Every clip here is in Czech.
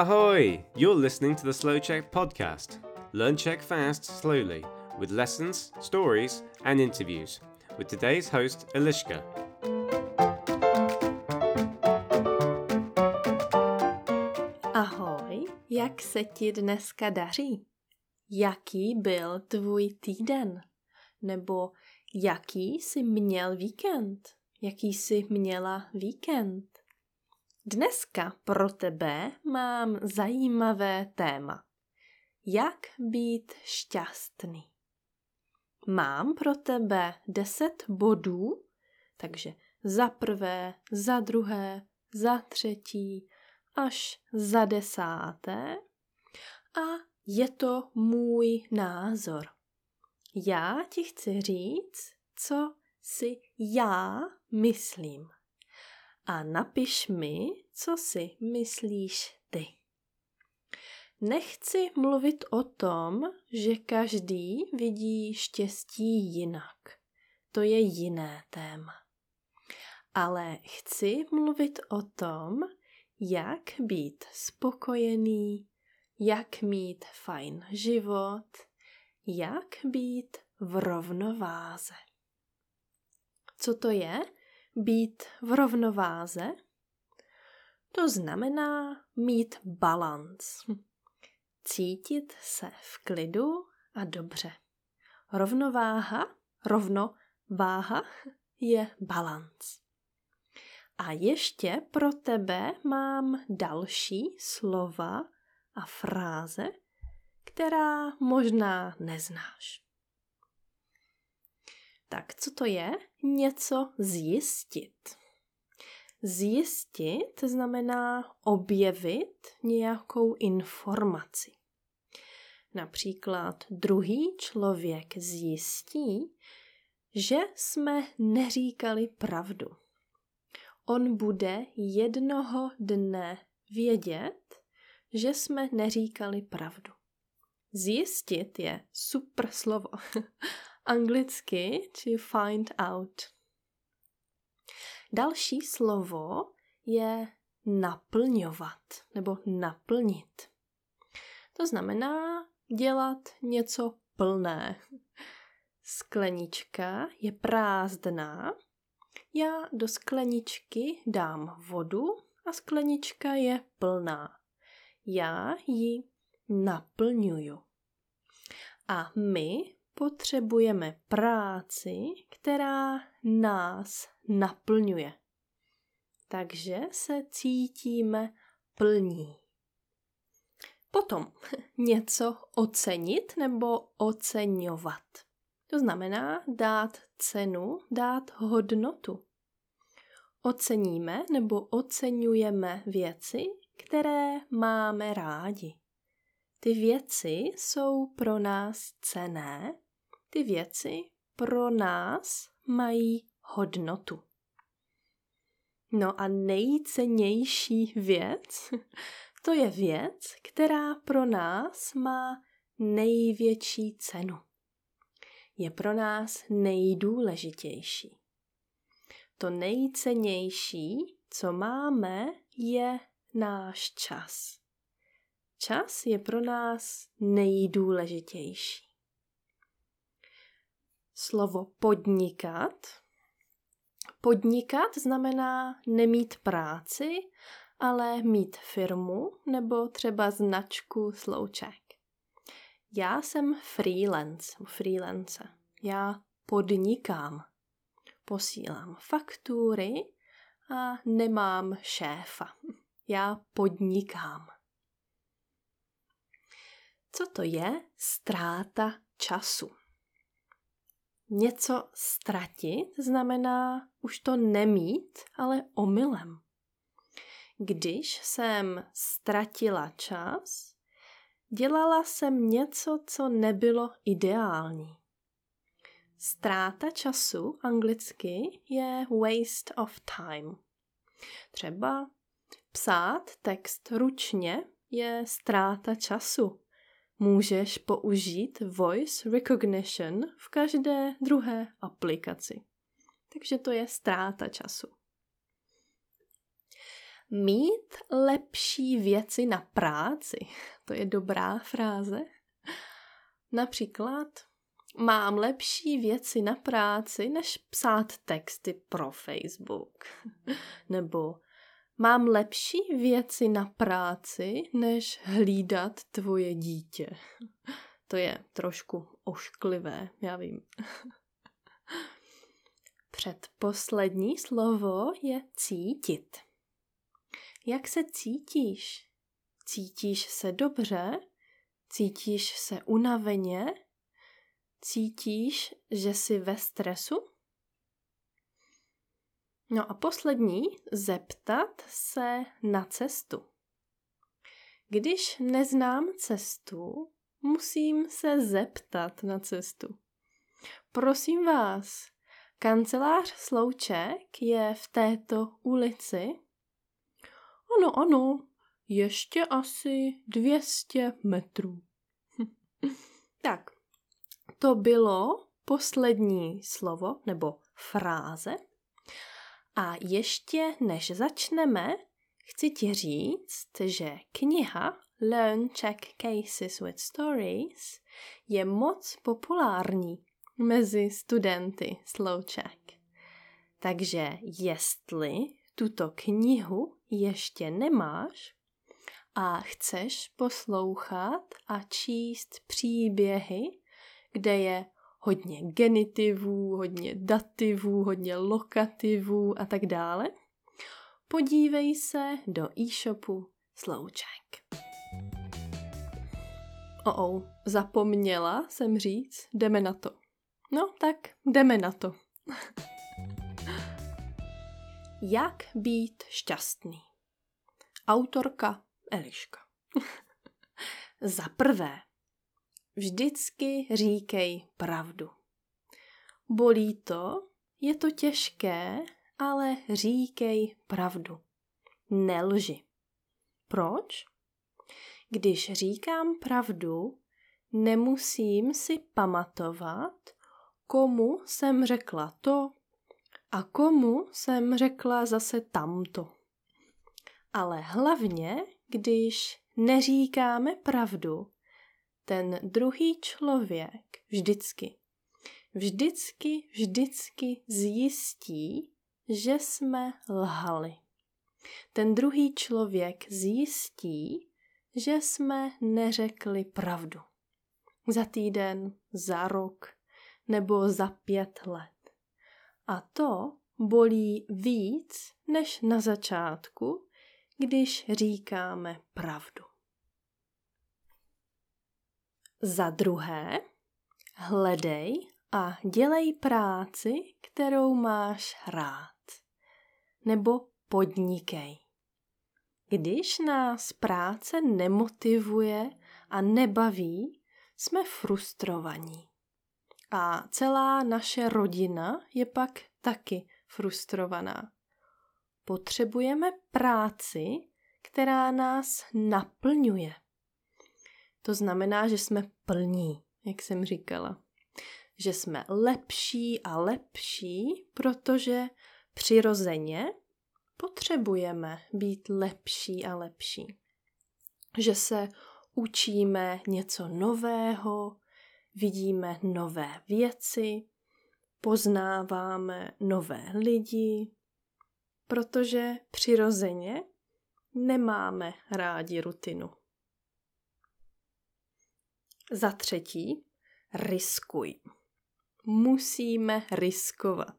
Ahoy! You're listening to the Slow Check podcast. Learn Czech fast, slowly, with lessons, stories, and interviews. With today's host, Eliška. Ahoj, jak se ti dneska daří? Jaký byl tvůj týden? Nebo jaký jsi měl víkend? Jaký jsi měla víkend? Dneska pro tebe mám zajímavé téma. Jak být šťastný? Mám pro tebe deset bodů, takže za prvé, za druhé, za třetí, až za desáté. A je to můj názor. Já ti chci říct, co si já myslím a napiš mi, co si myslíš ty. Nechci mluvit o tom, že každý vidí štěstí jinak. To je jiné téma. Ale chci mluvit o tom, jak být spokojený, jak mít fajn život, jak být v rovnováze. Co to je? Být v rovnováze, to znamená mít balans. Cítit se v klidu a dobře. Rovnováha, rovnováha je balans. A ještě pro tebe mám další slova a fráze, která možná neznáš. Tak co to je? Něco zjistit. Zjistit znamená objevit nějakou informaci. Například druhý člověk zjistí, že jsme neříkali pravdu. On bude jednoho dne vědět, že jsme neříkali pravdu. Zjistit je super slovo. anglicky to find out. Další slovo je naplňovat nebo naplnit. To znamená dělat něco plné. Sklenička je prázdná, já do skleničky dám vodu a sklenička je plná. Já ji naplňuju. A my potřebujeme práci, která nás naplňuje. Takže se cítíme plní. Potom něco ocenit nebo oceňovat. To znamená dát cenu, dát hodnotu. Oceníme nebo oceňujeme věci, které máme rádi. Ty věci jsou pro nás cené ty věci pro nás mají hodnotu. No a nejcennější věc, to je věc, která pro nás má největší cenu. Je pro nás nejdůležitější. To nejcennější, co máme, je náš čas. Čas je pro nás nejdůležitější slovo podnikat. Podnikat znamená nemít práci, ale mít firmu nebo třeba značku slouček. Já jsem freelance, freelance. Já podnikám. Posílám faktury a nemám šéfa. Já podnikám. Co to je ztráta času? Něco ztratit znamená už to nemít, ale omylem. Když jsem ztratila čas, dělala jsem něco, co nebylo ideální. Ztráta času anglicky je waste of time. Třeba psát text ručně je ztráta času můžeš použít voice recognition v každé druhé aplikaci. Takže to je ztráta času. Mít lepší věci na práci. To je dobrá fráze. Například mám lepší věci na práci, než psát texty pro Facebook. Nebo mám lepší věci na práci, než hlídat tvoje dítě. To je trošku ošklivé, já vím. Předposlední slovo je cítit. Jak se cítíš? Cítíš se dobře? Cítíš se unaveně? Cítíš, že jsi ve stresu? No a poslední, zeptat se na cestu. Když neznám cestu, musím se zeptat na cestu. Prosím vás, kancelář Slouček je v této ulici? Ano, ano, ještě asi 200 metrů. tak, to bylo poslední slovo nebo fráze. A ještě než začneme, chci ti říct, že kniha Learn Check Cases with Stories je moc populární mezi studenty Slow Check. Takže jestli tuto knihu ještě nemáš a chceš poslouchat a číst příběhy, kde je hodně genitivů, hodně dativů, hodně lokativů a tak dále, podívej se do e-shopu Slowcheck. O, oh, zapomněla jsem říct, jdeme na to. No tak jdeme na to. Jak být šťastný? Autorka Eliška. Za prvé, vždycky říkej pravdu. Bolí to, je to těžké, ale říkej pravdu. Nelži. Proč? Když říkám pravdu, nemusím si pamatovat, komu jsem řekla to a komu jsem řekla zase tamto. Ale hlavně, když neříkáme pravdu, ten druhý člověk vždycky, vždycky, vždycky zjistí, že jsme lhali. Ten druhý člověk zjistí, že jsme neřekli pravdu. Za týden, za rok nebo za pět let. A to bolí víc než na začátku, když říkáme pravdu. Za druhé, hledej a dělej práci, kterou máš rád. Nebo podnikej. Když nás práce nemotivuje a nebaví, jsme frustrovaní. A celá naše rodina je pak taky frustrovaná. Potřebujeme práci, která nás naplňuje. To znamená, že jsme plní, jak jsem říkala. Že jsme lepší a lepší, protože přirozeně potřebujeme být lepší a lepší. Že se učíme něco nového, vidíme nové věci, poznáváme nové lidi, protože přirozeně nemáme rádi rutinu. Za třetí, riskuj. Musíme riskovat.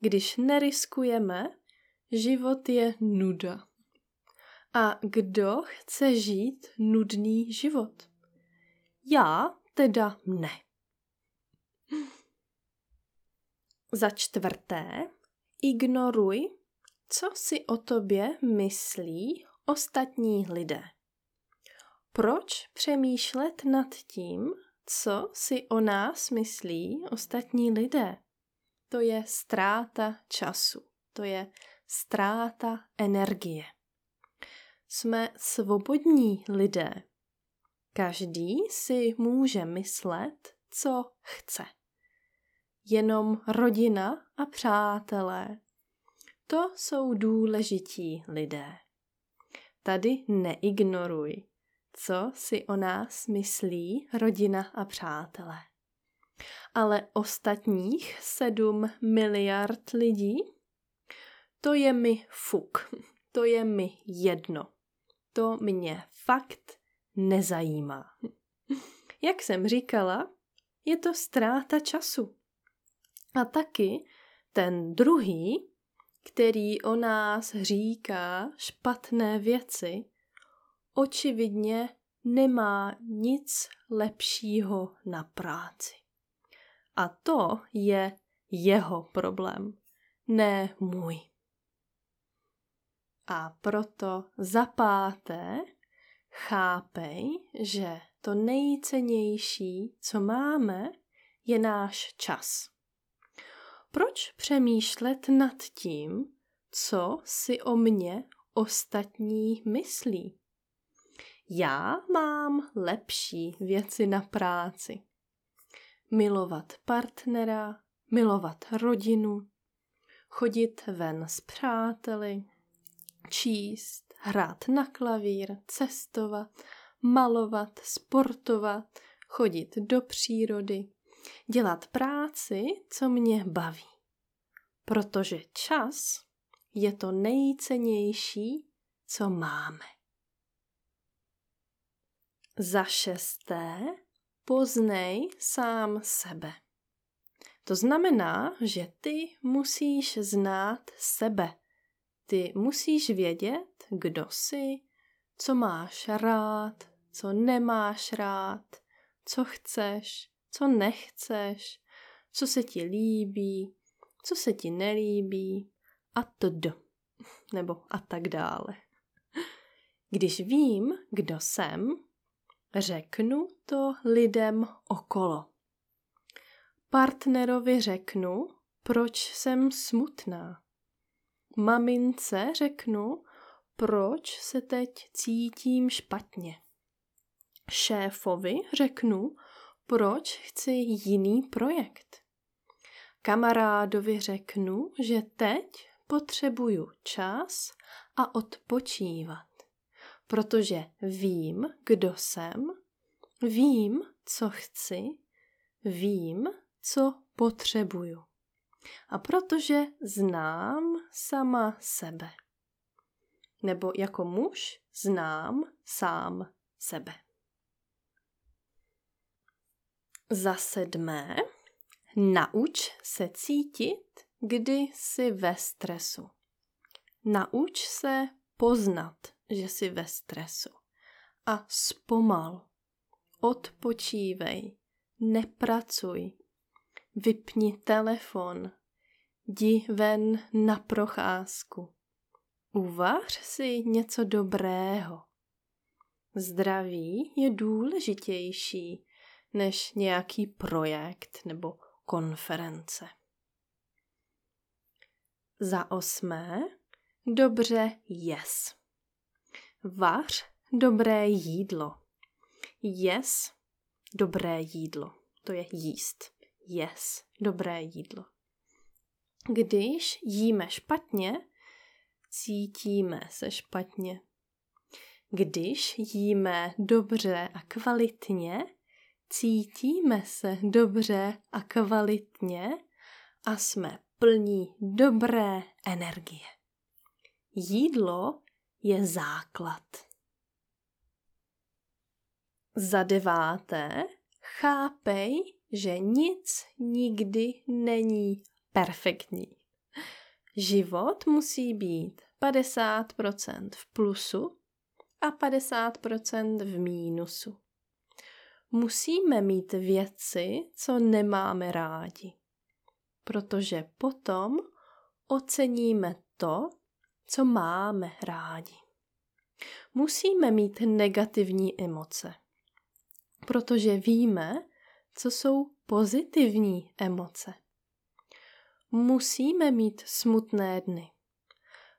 Když neriskujeme, život je nuda. A kdo chce žít nudný život? Já teda ne. Za čtvrté, ignoruj, co si o tobě myslí ostatní lidé. Proč přemýšlet nad tím, co si o nás myslí ostatní lidé? To je ztráta času, to je ztráta energie. Jsme svobodní lidé. Každý si může myslet, co chce. Jenom rodina a přátelé. To jsou důležití lidé. tady neignoruj, co si o nás myslí rodina a přátelé. Ale ostatních sedm miliard lidí, to je mi fuk, to je mi jedno. To mě fakt nezajímá. Jak jsem říkala, je to ztráta času. A taky ten druhý, který o nás říká špatné věci, očividně nemá nic lepšího na práci. A to je jeho problém, ne můj. A proto za páté chápej, že to nejcennější, co máme, je náš čas. Proč přemýšlet nad tím, co si o mně ostatní myslí? Já mám lepší věci na práci. Milovat partnera, milovat rodinu, chodit ven s přáteli, číst, hrát na klavír, cestovat, malovat, sportovat, chodit do přírody, dělat práci, co mě baví. Protože čas je to nejcennější, co máme. Za šesté, poznej sám sebe. To znamená, že ty musíš znát sebe. Ty musíš vědět, kdo jsi, co máš rád, co nemáš rád, co chceš, co nechceš, co se ti líbí, co se ti nelíbí a td. Nebo a tak dále. Když vím, kdo jsem, řeknu to lidem okolo. Partnerovi řeknu, proč jsem smutná. Mamince řeknu, proč se teď cítím špatně. Šéfovi řeknu, proč chci jiný projekt. Kamarádovi řeknu, že teď potřebuju čas a odpočívat, protože vím, kdo jsem, vím, co chci, vím, co potřebuju. A protože znám sama sebe. Nebo jako muž znám sám sebe. Za sedmé, nauč se cítit, kdy jsi ve stresu. Nauč se poznat, že jsi ve stresu. A zpomal. Odpočívej. Nepracuj. Vypni telefon. Jdi ven na procházku. Uvař si něco dobrého. Zdraví je důležitější než nějaký projekt nebo konference. Za osmé, dobře jes. Vař dobré jídlo. Jes dobré jídlo. To je jíst. Jes dobré jídlo. Když jíme špatně, cítíme se špatně. Když jíme dobře a kvalitně, cítíme se dobře a kvalitně a jsme plní dobré energie. Jídlo je základ. Za deváté, chápej, že nic nikdy není perfektní. Život musí být 50% v plusu a 50% v mínusu musíme mít věci, co nemáme rádi. Protože potom oceníme to, co máme rádi. Musíme mít negativní emoce, protože víme, co jsou pozitivní emoce. Musíme mít smutné dny,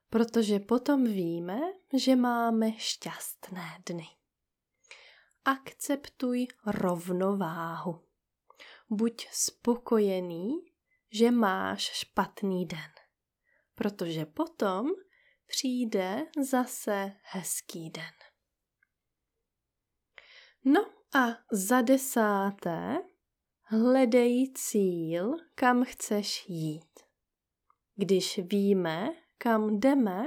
protože potom víme, že máme šťastné dny akceptuj rovnováhu. Buď spokojený, že máš špatný den, protože potom přijde zase hezký den. No a za desáté, hledej cíl, kam chceš jít. Když víme, kam jdeme,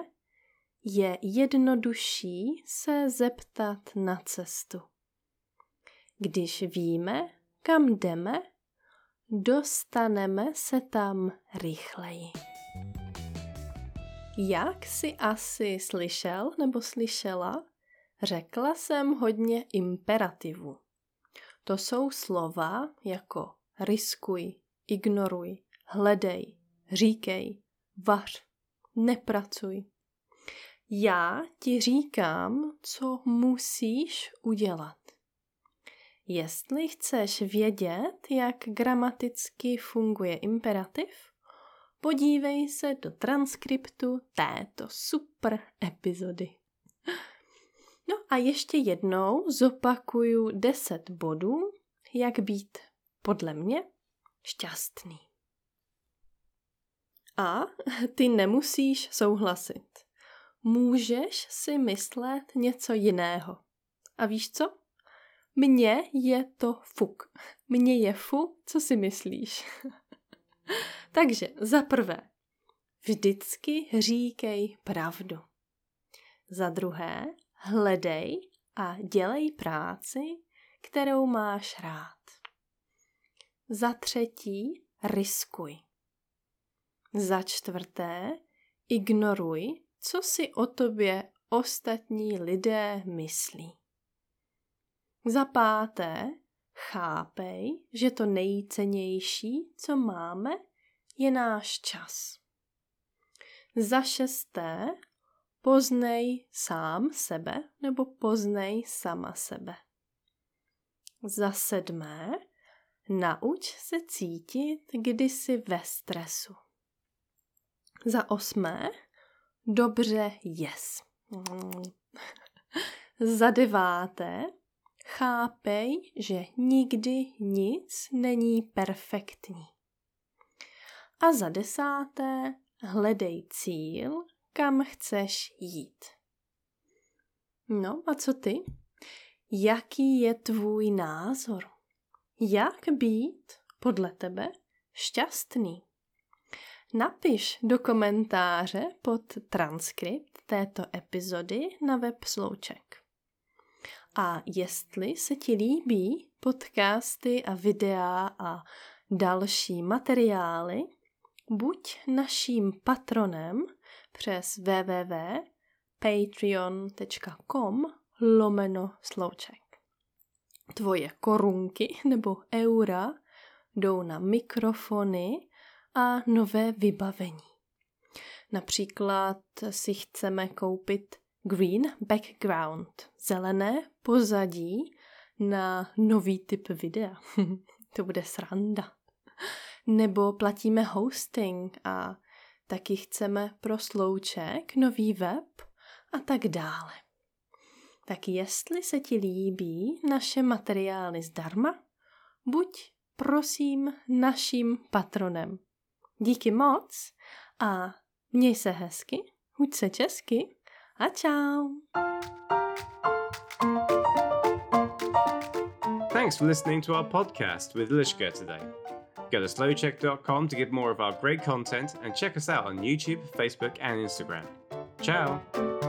je jednodušší se zeptat na cestu. Když víme, kam jdeme, dostaneme se tam rychleji. Jak si asi slyšel nebo slyšela, řekla jsem hodně imperativu. To jsou slova jako riskuj, ignoruj, hledej, říkej, vař, nepracuj. Já ti říkám, co musíš udělat. Jestli chceš vědět, jak gramaticky funguje imperativ, podívej se do transkriptu této super epizody. No a ještě jednou zopakuju 10 bodů, jak být podle mě šťastný. A ty nemusíš souhlasit. Můžeš si myslet něco jiného. A víš co? Mně je to fuk. Mně je fu, co si myslíš. Takže za prvé, vždycky říkej pravdu. Za druhé, hledej a dělej práci, kterou máš rád. Za třetí, riskuj. Za čtvrté, ignoruj, co si o tobě ostatní lidé myslí. Za páté, chápej, že to nejcennější, co máme, je náš čas. Za šesté, poznej sám sebe nebo poznej sama sebe. Za sedmé, nauč se cítit kdysi ve stresu. Za osmé, dobře jes. Za deváté, chápej, že nikdy nic není perfektní. A za desáté, hledej cíl, kam chceš jít. No a co ty? Jaký je tvůj názor? Jak být podle tebe šťastný? Napiš do komentáře pod transkript této epizody na web Slouček. A jestli se ti líbí podcasty a videa a další materiály, buď naším patronem přes www.patreon.com lomeno slouček. Tvoje korunky nebo eura jdou na mikrofony a nové vybavení. Například si chceme koupit green background, zelené pozadí na nový typ videa. to bude sranda. Nebo platíme hosting a taky chceme pro slouček nový web a tak dále. Tak jestli se ti líbí naše materiály zdarma, buď prosím naším patronem. Díky moc a měj se hezky, buď se česky a čau. Thanks for listening to our podcast with Lishka today. Go to slowcheck.com to get more of our great content and check us out on YouTube, Facebook, and Instagram. Ciao!